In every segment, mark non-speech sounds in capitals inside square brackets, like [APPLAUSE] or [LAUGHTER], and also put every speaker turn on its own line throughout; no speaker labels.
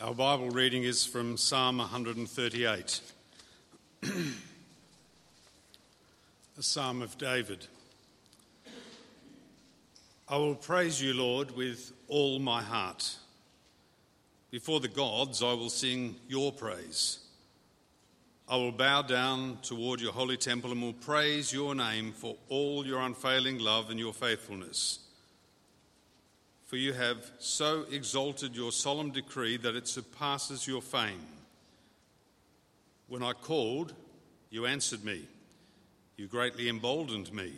Our Bible reading is from Psalm 138, a [CLEARS THROAT] psalm of David. I will praise you, Lord, with all my heart. Before the gods, I will sing your praise. I will bow down toward your holy temple and will praise your name for all your unfailing love and your faithfulness for you have so exalted your solemn decree that it surpasses your fame. When I called, you answered me. You greatly emboldened me.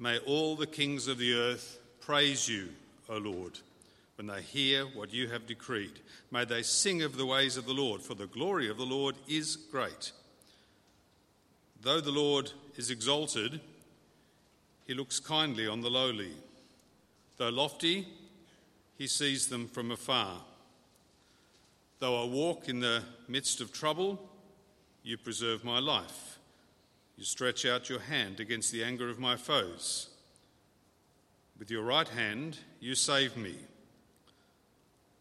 May all the kings of the earth praise you, O Lord, when they hear what you have decreed. May they sing of the ways of the Lord, for the glory of the Lord is great. Though the Lord is exalted, he looks kindly on the lowly. Though lofty, he sees them from afar. Though I walk in the midst of trouble, you preserve my life. You stretch out your hand against the anger of my foes. With your right hand, you save me.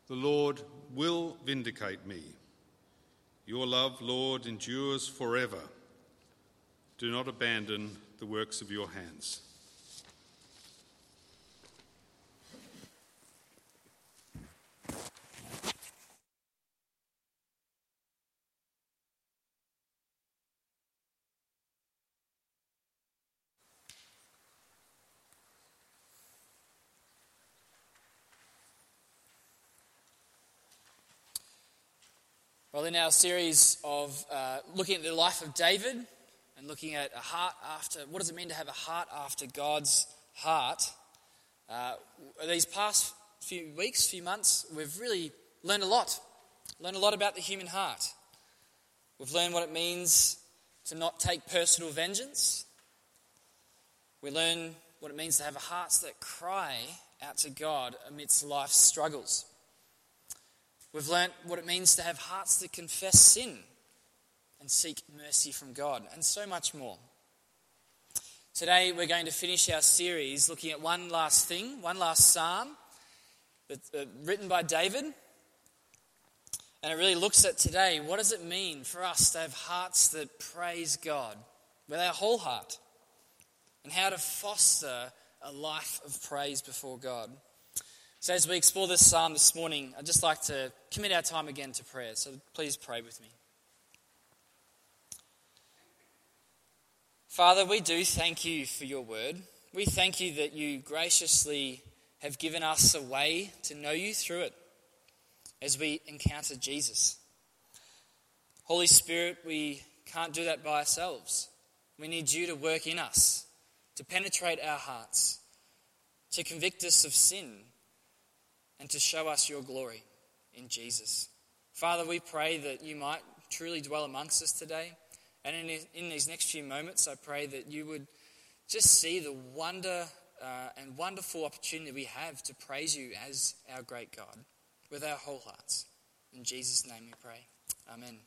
The Lord will vindicate me. Your love, Lord, endures forever. Do not abandon the works of your hands.
Well, in our series of uh, looking at the life of David and looking at a heart after, what does it mean to have a heart after God's heart? Uh, these past few weeks, few months, we've really learned a lot. Learned a lot about the human heart. We've learned what it means to not take personal vengeance. We learn what it means to have hearts that cry out to God amidst life's struggles. We've learnt what it means to have hearts that confess sin and seek mercy from God, and so much more. Today, we're going to finish our series looking at one last thing, one last psalm uh, written by David. And it really looks at today what does it mean for us to have hearts that praise God with our whole heart? And how to foster a life of praise before God. So, as we explore this psalm this morning, I'd just like to commit our time again to prayer. So, please pray with me. Father, we do thank you for your word. We thank you that you graciously have given us a way to know you through it as we encounter Jesus. Holy Spirit, we can't do that by ourselves. We need you to work in us, to penetrate our hearts, to convict us of sin and to show us your glory in Jesus. Father, we pray that you might truly dwell amongst us today. And in, in these next few moments, I pray that you would just see the wonder uh, and wonderful opportunity we have to praise you as our great God with our whole hearts. In Jesus' name we pray. Amen.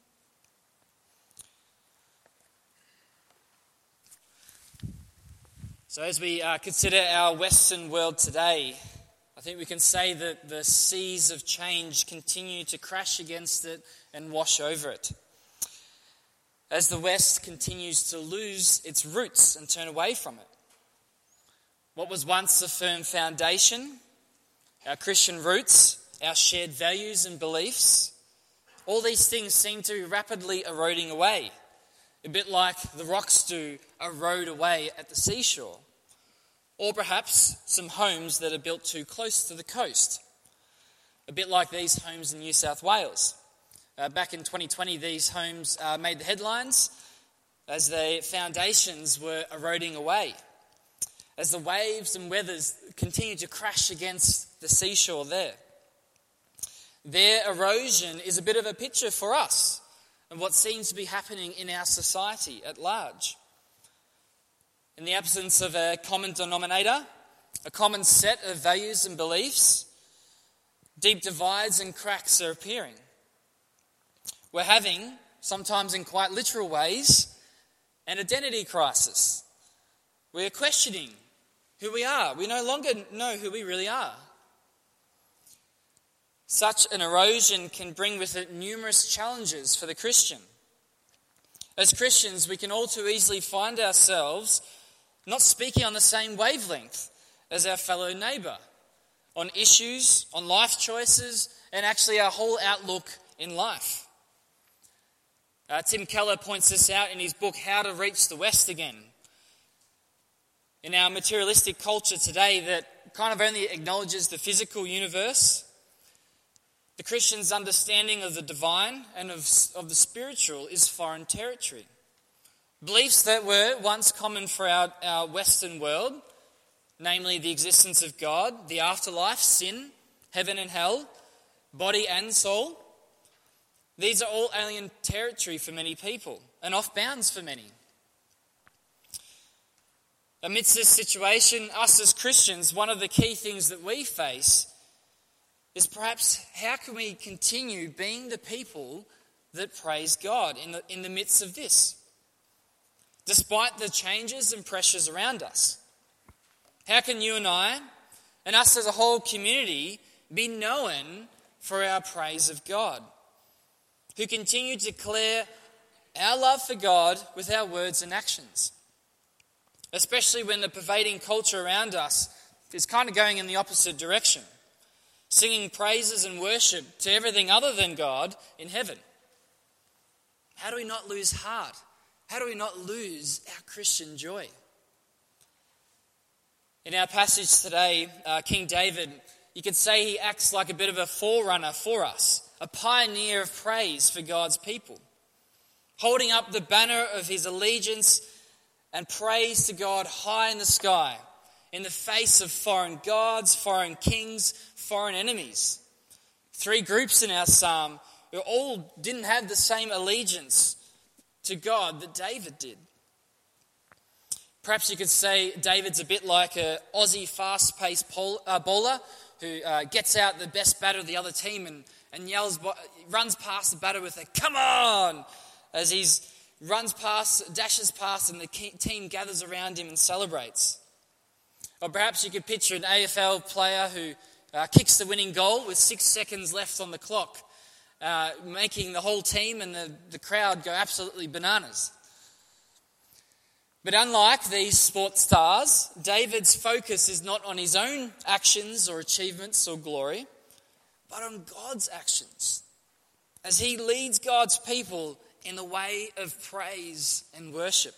So, as we uh, consider our Western world today, I think we can say that the seas of change continue to crash against it and wash over it. As the West continues to lose its roots and turn away from it. What was once a firm foundation, our Christian roots, our shared values and beliefs, all these things seem to be rapidly eroding away, a bit like the rocks do erode away at the seashore or perhaps some homes that are built too close to the coast, a bit like these homes in New South Wales. Uh, back in 2020, these homes uh, made the headlines as their foundations were eroding away, as the waves and weathers continued to crash against the seashore there. Their erosion is a bit of a picture for us of what seems to be happening in our society at large. In the absence of a common denominator, a common set of values and beliefs, deep divides and cracks are appearing. We're having, sometimes in quite literal ways, an identity crisis. We're questioning who we are. We no longer know who we really are. Such an erosion can bring with it numerous challenges for the Christian. As Christians, we can all too easily find ourselves not speaking on the same wavelength as our fellow neighbour on issues, on life choices, and actually our whole outlook in life. Uh, Tim Keller points this out in his book, How to Reach the West Again. In our materialistic culture today, that kind of only acknowledges the physical universe, the Christian's understanding of the divine and of, of the spiritual is foreign territory. Beliefs that were once common for our, our Western world, namely the existence of God, the afterlife, sin, heaven and hell, body and soul, these are all alien territory for many people and off bounds for many. Amidst this situation, us as Christians, one of the key things that we face is perhaps how can we continue being the people that praise God in the, in the midst of this? Despite the changes and pressures around us. How can you and I, and us as a whole community, be known for our praise of God? Who continue to declare our love for God with our words and actions. Especially when the pervading culture around us is kind of going in the opposite direction singing praises and worship to everything other than God in heaven. How do we not lose heart? How do we not lose our Christian joy? In our passage today, uh, King David, you could say he acts like a bit of a forerunner for us, a pioneer of praise for God's people, holding up the banner of his allegiance and praise to God high in the sky in the face of foreign gods, foreign kings, foreign enemies. Three groups in our psalm who all didn't have the same allegiance to God that David did. Perhaps you could say David's a bit like an Aussie fast paced uh, bowler who uh, gets out the best batter of the other team and, and yells, runs past the batter with a come on as he runs past, dashes past, and the team gathers around him and celebrates. Or perhaps you could picture an AFL player who uh, kicks the winning goal with six seconds left on the clock, uh, making the whole team and the, the crowd go absolutely bananas. But unlike these sports stars, David's focus is not on his own actions or achievements or glory, but on God's actions as he leads God's people in the way of praise and worship.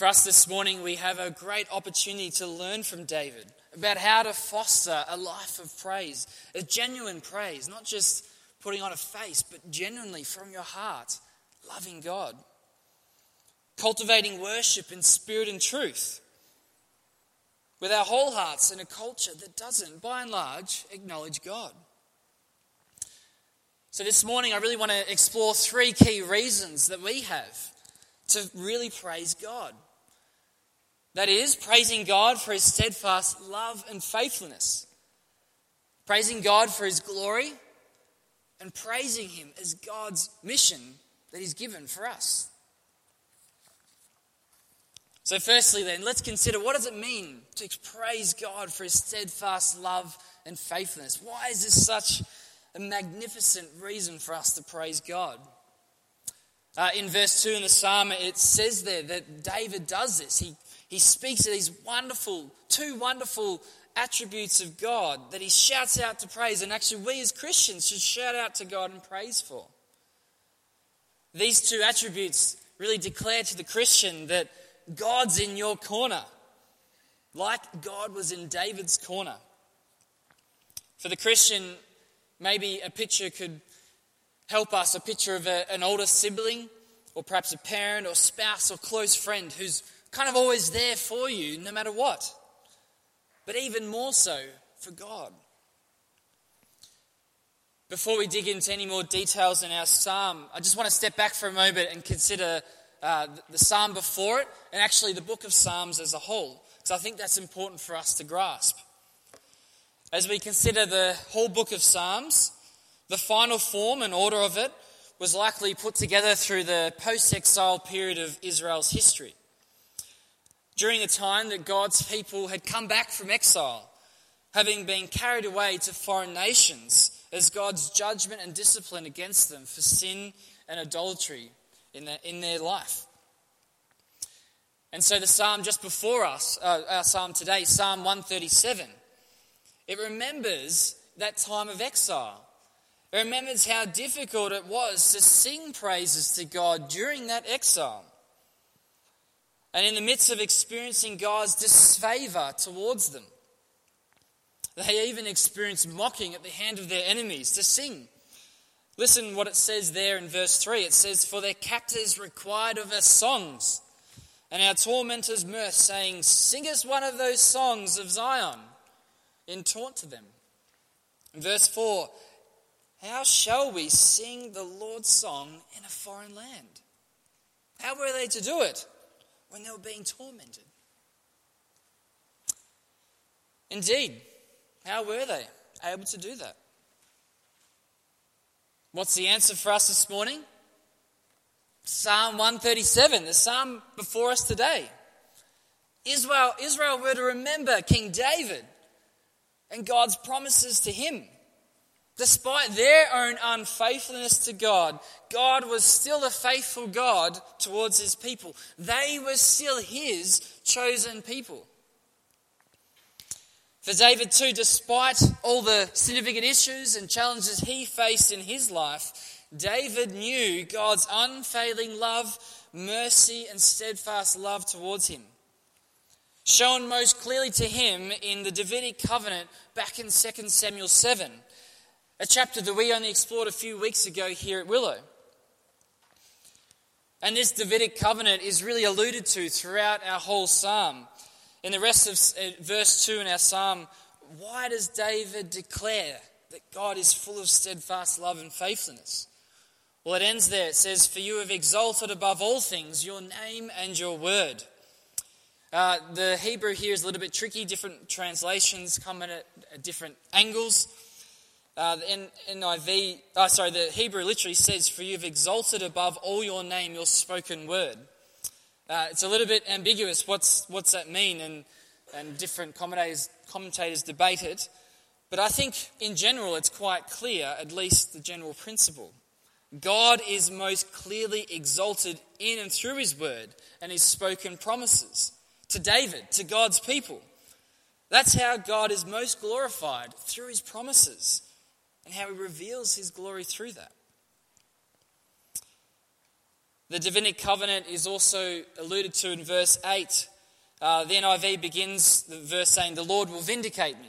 For us this morning, we have a great opportunity to learn from David about how to foster a life of praise, a genuine praise, not just putting on a face, but genuinely from your heart, loving God. Cultivating worship in spirit and truth with our whole hearts in a culture that doesn't, by and large, acknowledge God. So, this morning, I really want to explore three key reasons that we have to really praise God. That is, praising God for his steadfast love and faithfulness, praising God for his glory, and praising him as God's mission that he's given for us. So, firstly, then, let's consider what does it mean to praise God for his steadfast love and faithfulness? Why is this such a magnificent reason for us to praise God? Uh, in verse 2 in the psalm, it says there that David does this. He he speaks of these wonderful, two wonderful attributes of God that he shouts out to praise, and actually, we as Christians should shout out to God and praise for. These two attributes really declare to the Christian that God's in your corner, like God was in David's corner. For the Christian, maybe a picture could help us a picture of a, an older sibling, or perhaps a parent, or spouse, or close friend who's kind of always there for you no matter what. But even more so for God. Before we dig into any more details in our psalm, I just want to step back for a moment and consider uh, the psalm before it and actually the book of Psalms as a whole, because I think that's important for us to grasp. As we consider the whole book of Psalms, the final form and order of it was likely put together through the post exile period of Israel's history during a time that God's people had come back from exile, having been carried away to foreign nations as God's judgment and discipline against them for sin and adultery in their, in their life. And so the psalm just before us, uh, our psalm today, Psalm 137, it remembers that time of exile. It remembers how difficult it was to sing praises to God during that exile. And in the midst of experiencing God's disfavor towards them. They even experienced mocking at the hand of their enemies to sing. Listen what it says there in verse 3. It says, For their captors required of us songs, and our tormentors mirth, saying, Sing us one of those songs of Zion, in taunt to them. In verse 4, How shall we sing the Lord's song in a foreign land? How were they to do it when they were being tormented? Indeed, how were they able to do that? What's the answer for us this morning? Psalm 137, the psalm before us today. Israel, Israel were to remember King David and God's promises to him. Despite their own unfaithfulness to God, God was still a faithful God towards his people. They were still his chosen people. For David, too, despite all the significant issues and challenges he faced in his life, David knew God's unfailing love, mercy, and steadfast love towards him. Shown most clearly to him in the Davidic covenant back in 2 Samuel 7, a chapter that we only explored a few weeks ago here at Willow. And this Davidic covenant is really alluded to throughout our whole psalm. In the rest of uh, verse 2 in our psalm, why does David declare that God is full of steadfast love and faithfulness? Well, it ends there. It says, For you have exalted above all things your name and your word. Uh, the Hebrew here is a little bit tricky. Different translations come at, at different angles. Uh, the NIV, oh, sorry, the Hebrew literally says, For you have exalted above all your name your spoken word. Uh, it's a little bit ambiguous. What's, what's that mean? And, and different commentators, commentators debate it. But I think in general it's quite clear, at least the general principle. God is most clearly exalted in and through his word and his spoken promises to David, to God's people. That's how God is most glorified through his promises and how he reveals his glory through that. The Davidic covenant is also alluded to in verse 8. Uh, the NIV begins the verse saying, The Lord will vindicate me.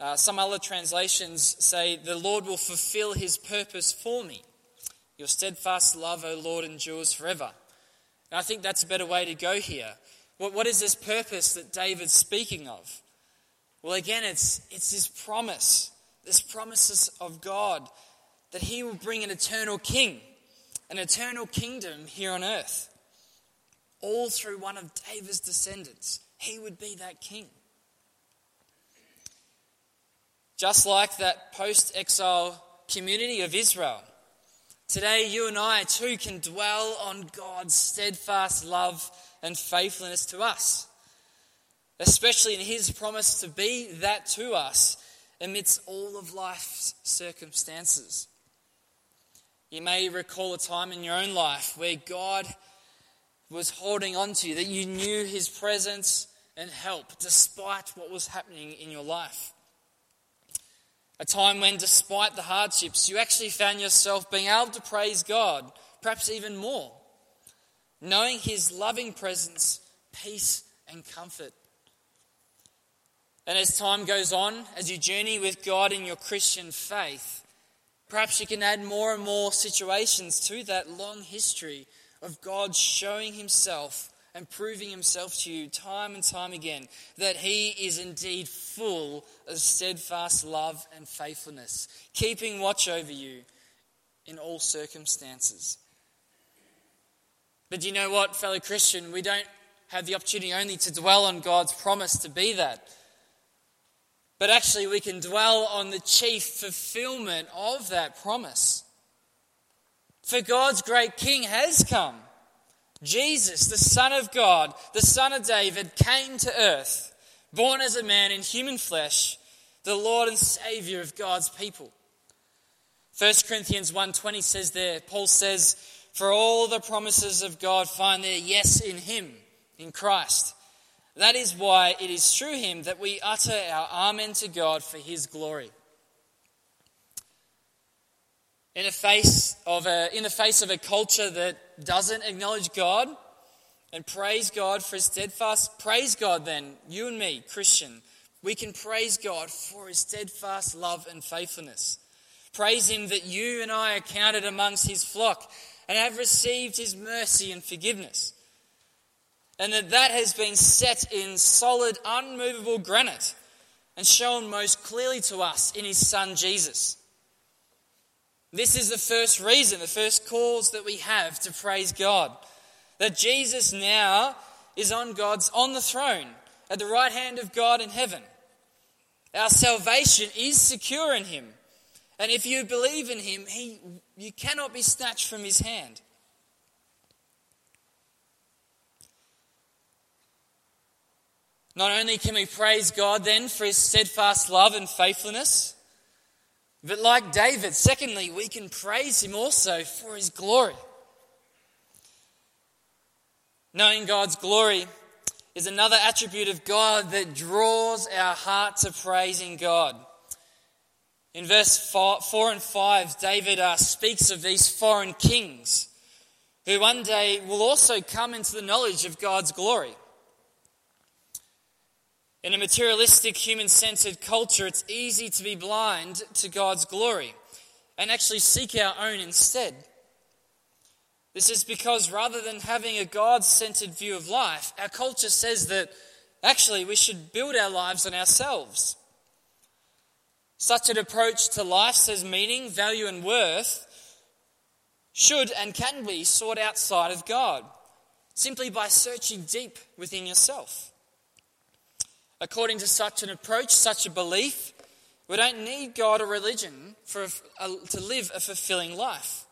Uh, some other translations say, The Lord will fulfill his purpose for me. Your steadfast love, O Lord, endures forever. And I think that's a better way to go here. What, what is this purpose that David's speaking of? Well, again, it's, it's this promise, this promises of God that he will bring an eternal king an eternal kingdom here on earth, all through one of David's descendants. He would be that king. Just like that post exile community of Israel, today you and I too can dwell on God's steadfast love and faithfulness to us, especially in His promise to be that to us amidst all of life's circumstances. You may recall a time in your own life where God was holding on to you, that you knew His presence and help despite what was happening in your life. A time when, despite the hardships, you actually found yourself being able to praise God, perhaps even more, knowing His loving presence, peace, and comfort. And as time goes on, as you journey with God in your Christian faith, Perhaps you can add more and more situations to that long history of God showing Himself and proving Himself to you time and time again that He is indeed full of steadfast love and faithfulness, keeping watch over you in all circumstances. But do you know what, fellow Christian? We don't have the opportunity only to dwell on God's promise to be that but actually we can dwell on the chief fulfillment of that promise. For God's great King has come. Jesus, the Son of God, the Son of David, came to earth, born as a man in human flesh, the Lord and Savior of God's people. 1 Corinthians 1:20 says there, Paul says, "For all the promises of God find their yes in him, in Christ. That is why it is through him that we utter our amen to God for his glory." In, a face of a, in the face of a culture that doesn't acknowledge God and praise God for his steadfast, praise God then, you and me, Christian, we can praise God for his steadfast love and faithfulness. Praise him that you and I are counted amongst his flock and have received his mercy and forgiveness. And that that has been set in solid, unmovable granite and shown most clearly to us in his son Jesus. This is the first reason, the first cause that we have to praise God. That Jesus now is on God's on the throne at the right hand of God in heaven. Our salvation is secure in him. And if you believe in him, he, you cannot be snatched from his hand. Not only can we praise God then for his steadfast love and faithfulness, but like David, secondly, we can praise him also for his glory. Knowing God's glory is another attribute of God that draws our heart to praising God. In verse 4, and 5, David uh, speaks of these foreign kings who one day will also come into the knowledge of God's glory. In a materialistic, human centered culture, it's easy to be blind to God's glory and actually seek our own instead. This is because rather than having a God centered view of life, our culture says that actually we should build our lives on ourselves. Such an approach to life says meaning, value, and worth should and can be sought outside of God, simply by searching deep within yourself. According to such an approach, such a belief, we don't need God or religion for a, a, to live a fulfilling life.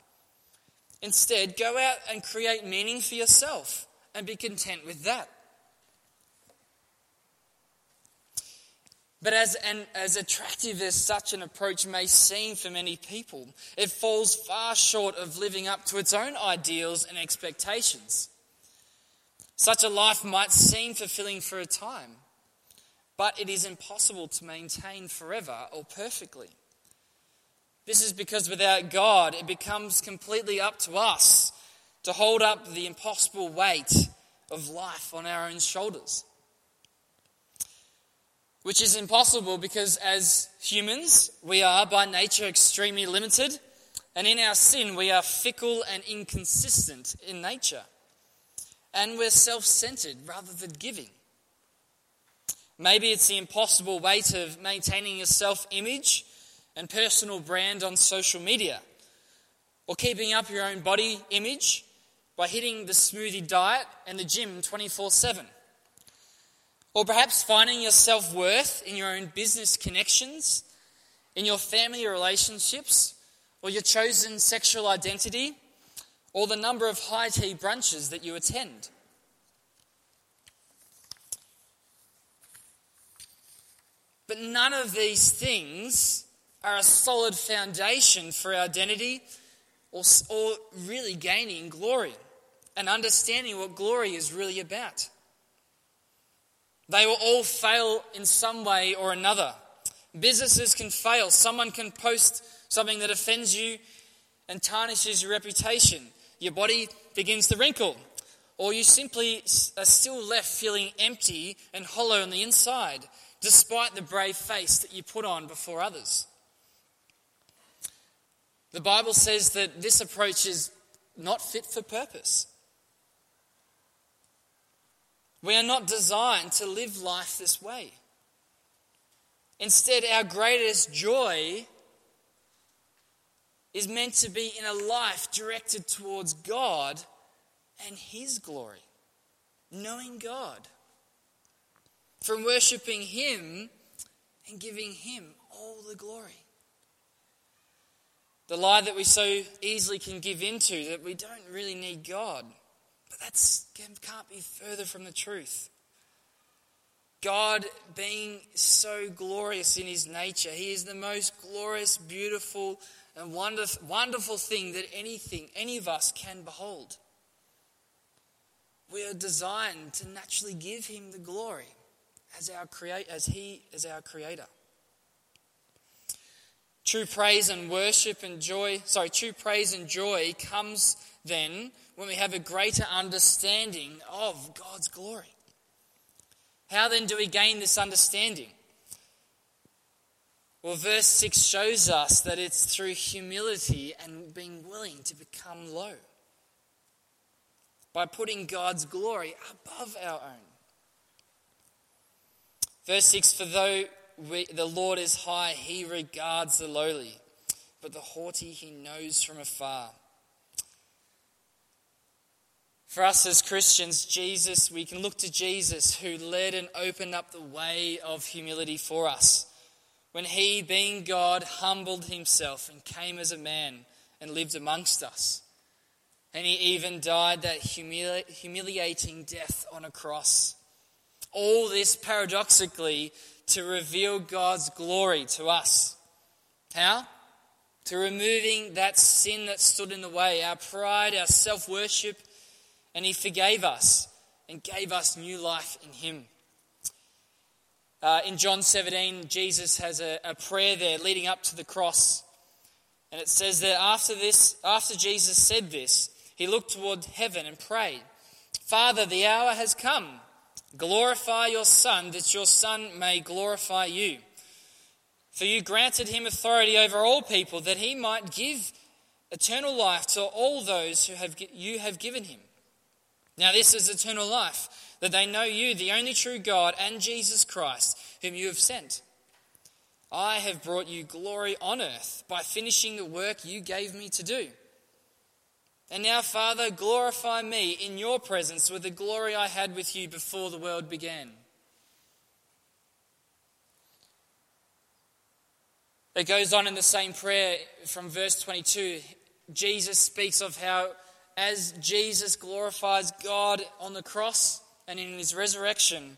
Instead, go out and create meaning for yourself and be content with that. But as, an, as attractive as such an approach may seem for many people, it falls far short of living up to its own ideals and expectations. Such a life might seem fulfilling for a time, but it is impossible to maintain forever or perfectly. This is because without God, it becomes completely up to us to hold up the impossible weight of life on our own shoulders. Which is impossible because as humans, we are by nature extremely limited, and in our sin, we are fickle and inconsistent in nature. And we're self centered rather than giving. Maybe it's the impossible weight of maintaining your self image and personal brand on social media, or keeping up your own body image by hitting the smoothie diet and the gym 24 7. Or perhaps finding your self worth in your own business connections, in your family relationships, or your chosen sexual identity, or the number of high tea brunches that you attend. But none of these things are a solid foundation for our identity or, or really gaining glory and understanding what glory is really about. They will all fail in some way or another. Businesses can fail. Someone can post something that offends you and tarnishes your reputation. Your body begins to wrinkle. Or you simply are still left feeling empty and hollow on the inside, despite the brave face that you put on before others. The Bible says that this approach is not fit for purpose. We are not designed to live life this way. Instead, our greatest joy is meant to be in a life directed towards God and His glory, knowing God, from worshiping Him and giving Him all the glory. The lie that we so easily can give into that we don't really need God. But that can't be further from the truth. God being so glorious in his nature, he is the most glorious, beautiful, and wonderful, wonderful thing that anything, any of us can behold. We are designed to naturally give him the glory as our create as he is our creator. True praise and worship and joy, sorry, true praise and joy comes then when we have a greater understanding of God's glory. How then do we gain this understanding? Well, verse 6 shows us that it's through humility and being willing to become low. By putting God's glory above our own. Verse 6 For though we, the Lord is high, he regards the lowly, but the haughty he knows from afar. For us as Christians, Jesus, we can look to Jesus who led and opened up the way of humility for us. When he, being God, humbled himself and came as a man and lived amongst us. And he even died that humili- humiliating death on a cross. All this paradoxically to reveal God's glory to us. How? To removing that sin that stood in the way, our pride, our self worship, and He forgave us and gave us new life in Him. Uh, in John 17, Jesus has a, a prayer there leading up to the cross. And it says that after this, after Jesus said this, he looked toward heaven and prayed, Father, the hour has come. Glorify your Son, that your Son may glorify you. For you granted him authority over all people, that he might give eternal life to all those who have, you have given him. Now, this is eternal life, that they know you, the only true God, and Jesus Christ, whom you have sent. I have brought you glory on earth by finishing the work you gave me to do. And now, Father, glorify me in your presence with the glory I had with you before the world began. It goes on in the same prayer from verse 22. Jesus speaks of how as Jesus glorifies God on the cross and in his resurrection,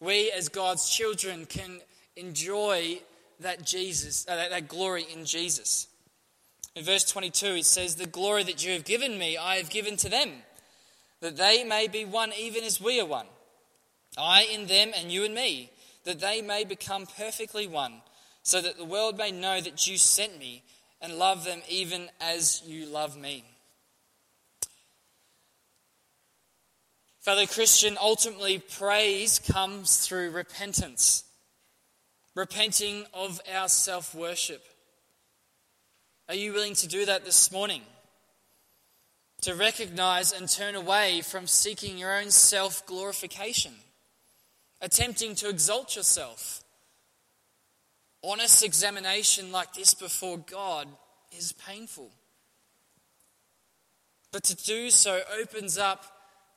we as God's children can enjoy that Jesus, uh, that, that glory in Jesus. In verse 22, it says, The glory that you have given me, I have given to them, that they may be one even as we are one. I in them and you in me, that they may become perfectly one, so that the world may know that you sent me and love them even as you love me. Fellow Christian, ultimately, praise comes through repentance, repenting of our self worship. Are you willing to do that this morning? To recognize and turn away from seeking your own self glorification, attempting to exalt yourself. Honest examination like this before God is painful. But to do so opens up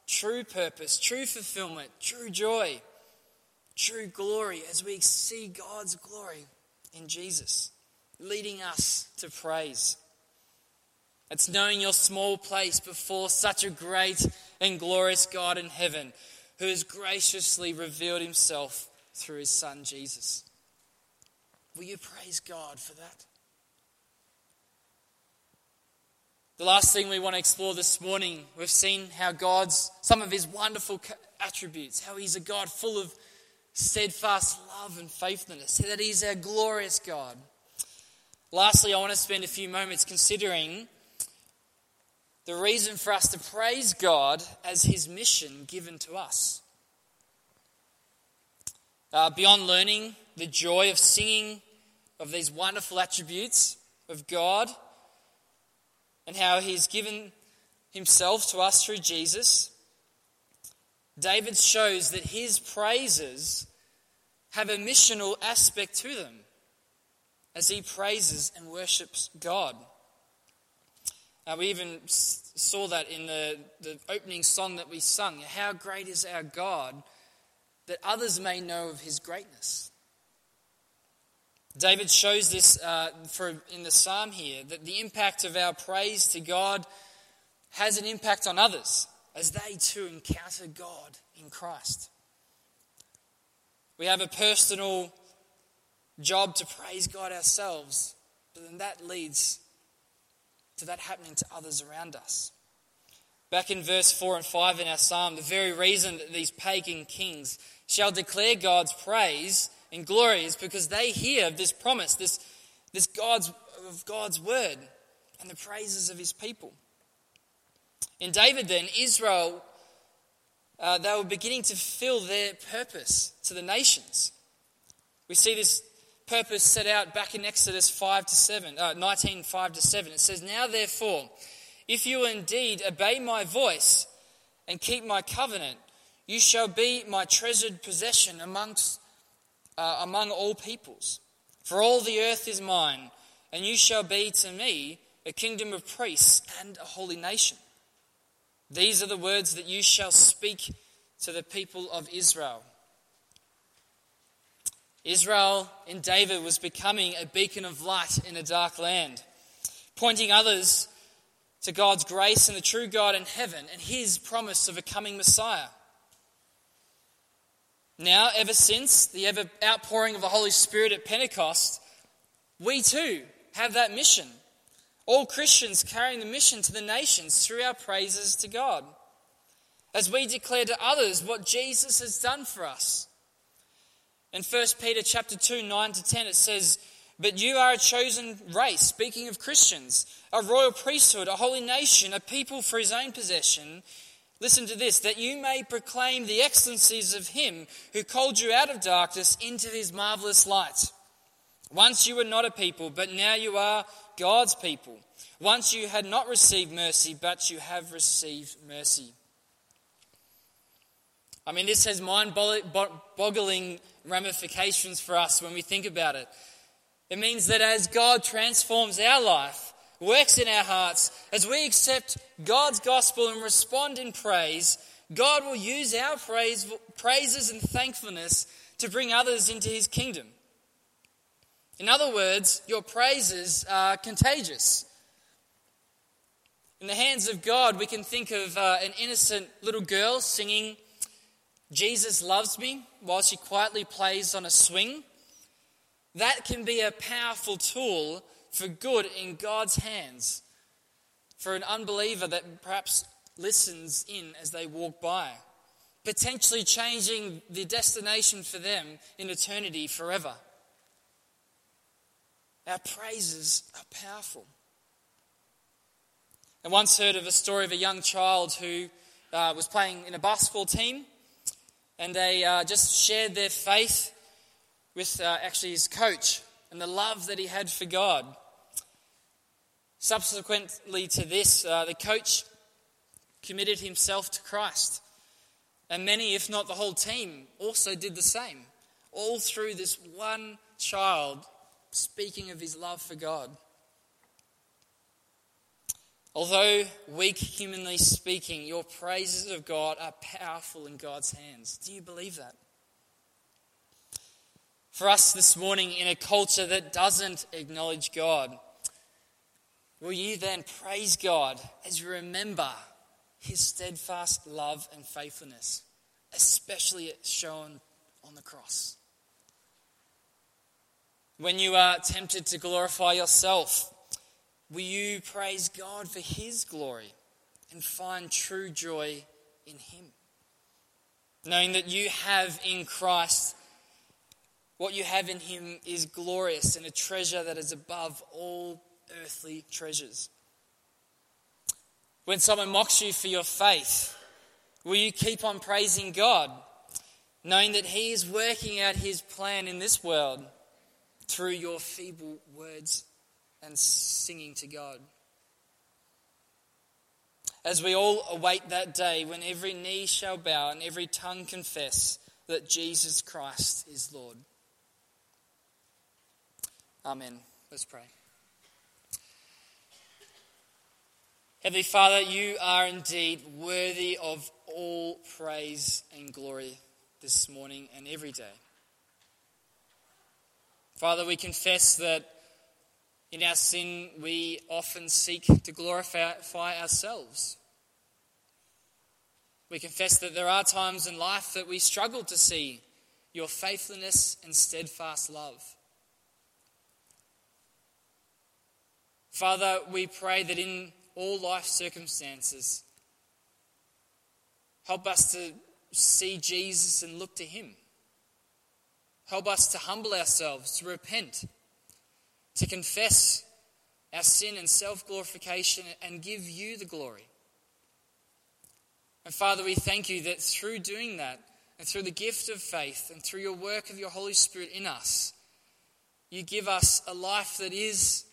true purpose, true fulfillment, true joy, true glory as we see God's glory in Jesus, leading us to praise. It's knowing your small place before such a great and glorious God in heaven who has graciously revealed himself through his Son Jesus. Will you praise God for that? The last thing we want to explore this morning, we've seen how God's, some of his wonderful attributes, how he's a God full of steadfast love and faithfulness, that he's our glorious God. Lastly, I want to spend a few moments considering the reason for us to praise God as his mission given to us. Uh, beyond learning the joy of singing of these wonderful attributes of God, and how he's given himself to us through Jesus, David shows that his praises have a missional aspect to them as he praises and worships God. We even saw that in the, the opening song that we sung How great is our God, that others may know of his greatness. David shows this uh, for, in the psalm here that the impact of our praise to God has an impact on others as they too encounter God in Christ. We have a personal job to praise God ourselves, but then that leads to that happening to others around us. Back in verse 4 and 5 in our psalm, the very reason that these pagan kings shall declare God's praise and glory is because they hear this promise, this, this God's, of God's word and the praises of his people. In David, then, Israel, uh, they were beginning to fulfill their purpose to the nations. We see this purpose set out back in Exodus 5 to 7, uh, 19, 5 to 7. It says, Now therefore, if you indeed obey my voice and keep my covenant, you shall be my treasured possession amongst, uh, among all peoples. For all the earth is mine, and you shall be to me a kingdom of priests and a holy nation. These are the words that you shall speak to the people of Israel. Israel in David was becoming a beacon of light in a dark land, pointing others to God's grace and the true God in heaven and his promise of a coming Messiah. Now, ever since the ever outpouring of the Holy Spirit at Pentecost, we too have that mission. All Christians carrying the mission to the nations through our praises to God. As we declare to others what Jesus has done for us. In 1 Peter chapter 2, 9 to 10, it says, But you are a chosen race, speaking of Christians, a royal priesthood, a holy nation, a people for his own possession Listen to this that you may proclaim the excellencies of him who called you out of darkness into his marvelous light. Once you were not a people, but now you are God's people. Once you had not received mercy, but you have received mercy. I mean, this has mind boggling ramifications for us when we think about it. It means that as God transforms our life, works in our hearts, as we accept God's gospel and respond in praise, God will use our praise, praises and thankfulness to bring others into his kingdom. In other words, your praises are contagious. In the hands of God, we can think of uh, an innocent little girl singing, Jesus loves me, while she quietly plays on a swing. That can be a powerful tool for good in God's hands for an unbeliever that perhaps listens in as they walk by, potentially changing the destination for them in eternity forever. Our praises are powerful. I once heard of a story of a young child who uh, was playing in a basketball team and they uh, just shared their faith with uh, actually his coach and the love that he had for God. Subsequently to this, uh, the coach committed himself to Christ. And many, if not the whole team, also did the same. All through this one child speaking of his love for God. Although weak humanly speaking, your praises of God are powerful in God's hands. Do you believe that? For us this morning, in a culture that doesn't acknowledge God, Will you then praise God as you remember his steadfast love and faithfulness, especially shown on the cross? When you are tempted to glorify yourself, will you praise God for his glory and find true joy in him? Knowing that you have in Christ what you have in him is glorious and a treasure that is above all earthly treasures. When someone mocks you for your faith, will you keep on praising God, knowing that He is working out His plan in this world through your feeble words and singing to God? As we all await that day when every knee shall bow and every tongue confess that Jesus Christ is Lord. Amen. Let's pray. Heavenly Father, you are indeed worthy of all praise and glory this morning and every day. Father, we confess that in our sin we often seek to glorify ourselves. We confess that there are times in life that we struggle to see your faithfulness and steadfast love. Father, we pray that in all life circumstances, help us to see Jesus and look to Him. Help us to humble ourselves, to repent, to confess our sin and self glorification, and give you the glory. And Father, we thank you that through doing that, and through the gift of faith, and through your work of your Holy Spirit in us, you give us a life that is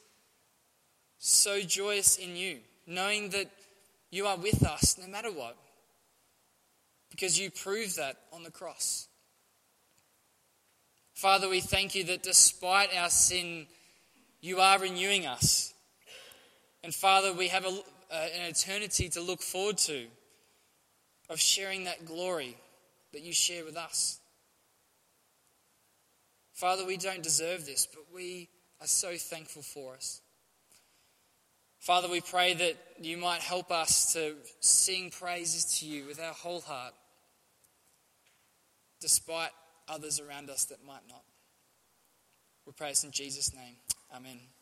so joyous in you, knowing that you are with us no matter what, because you proved that on the cross. Father, we thank you that despite our sin, you are renewing us. And Father, we have a, uh, an eternity to look forward to of sharing that glory that you share with us. Father, we don't deserve this, but we are so thankful for us. Father, we pray that you might help us to sing praises to you with our whole heart, despite others around us that might not. We pray this in Jesus' name. Amen.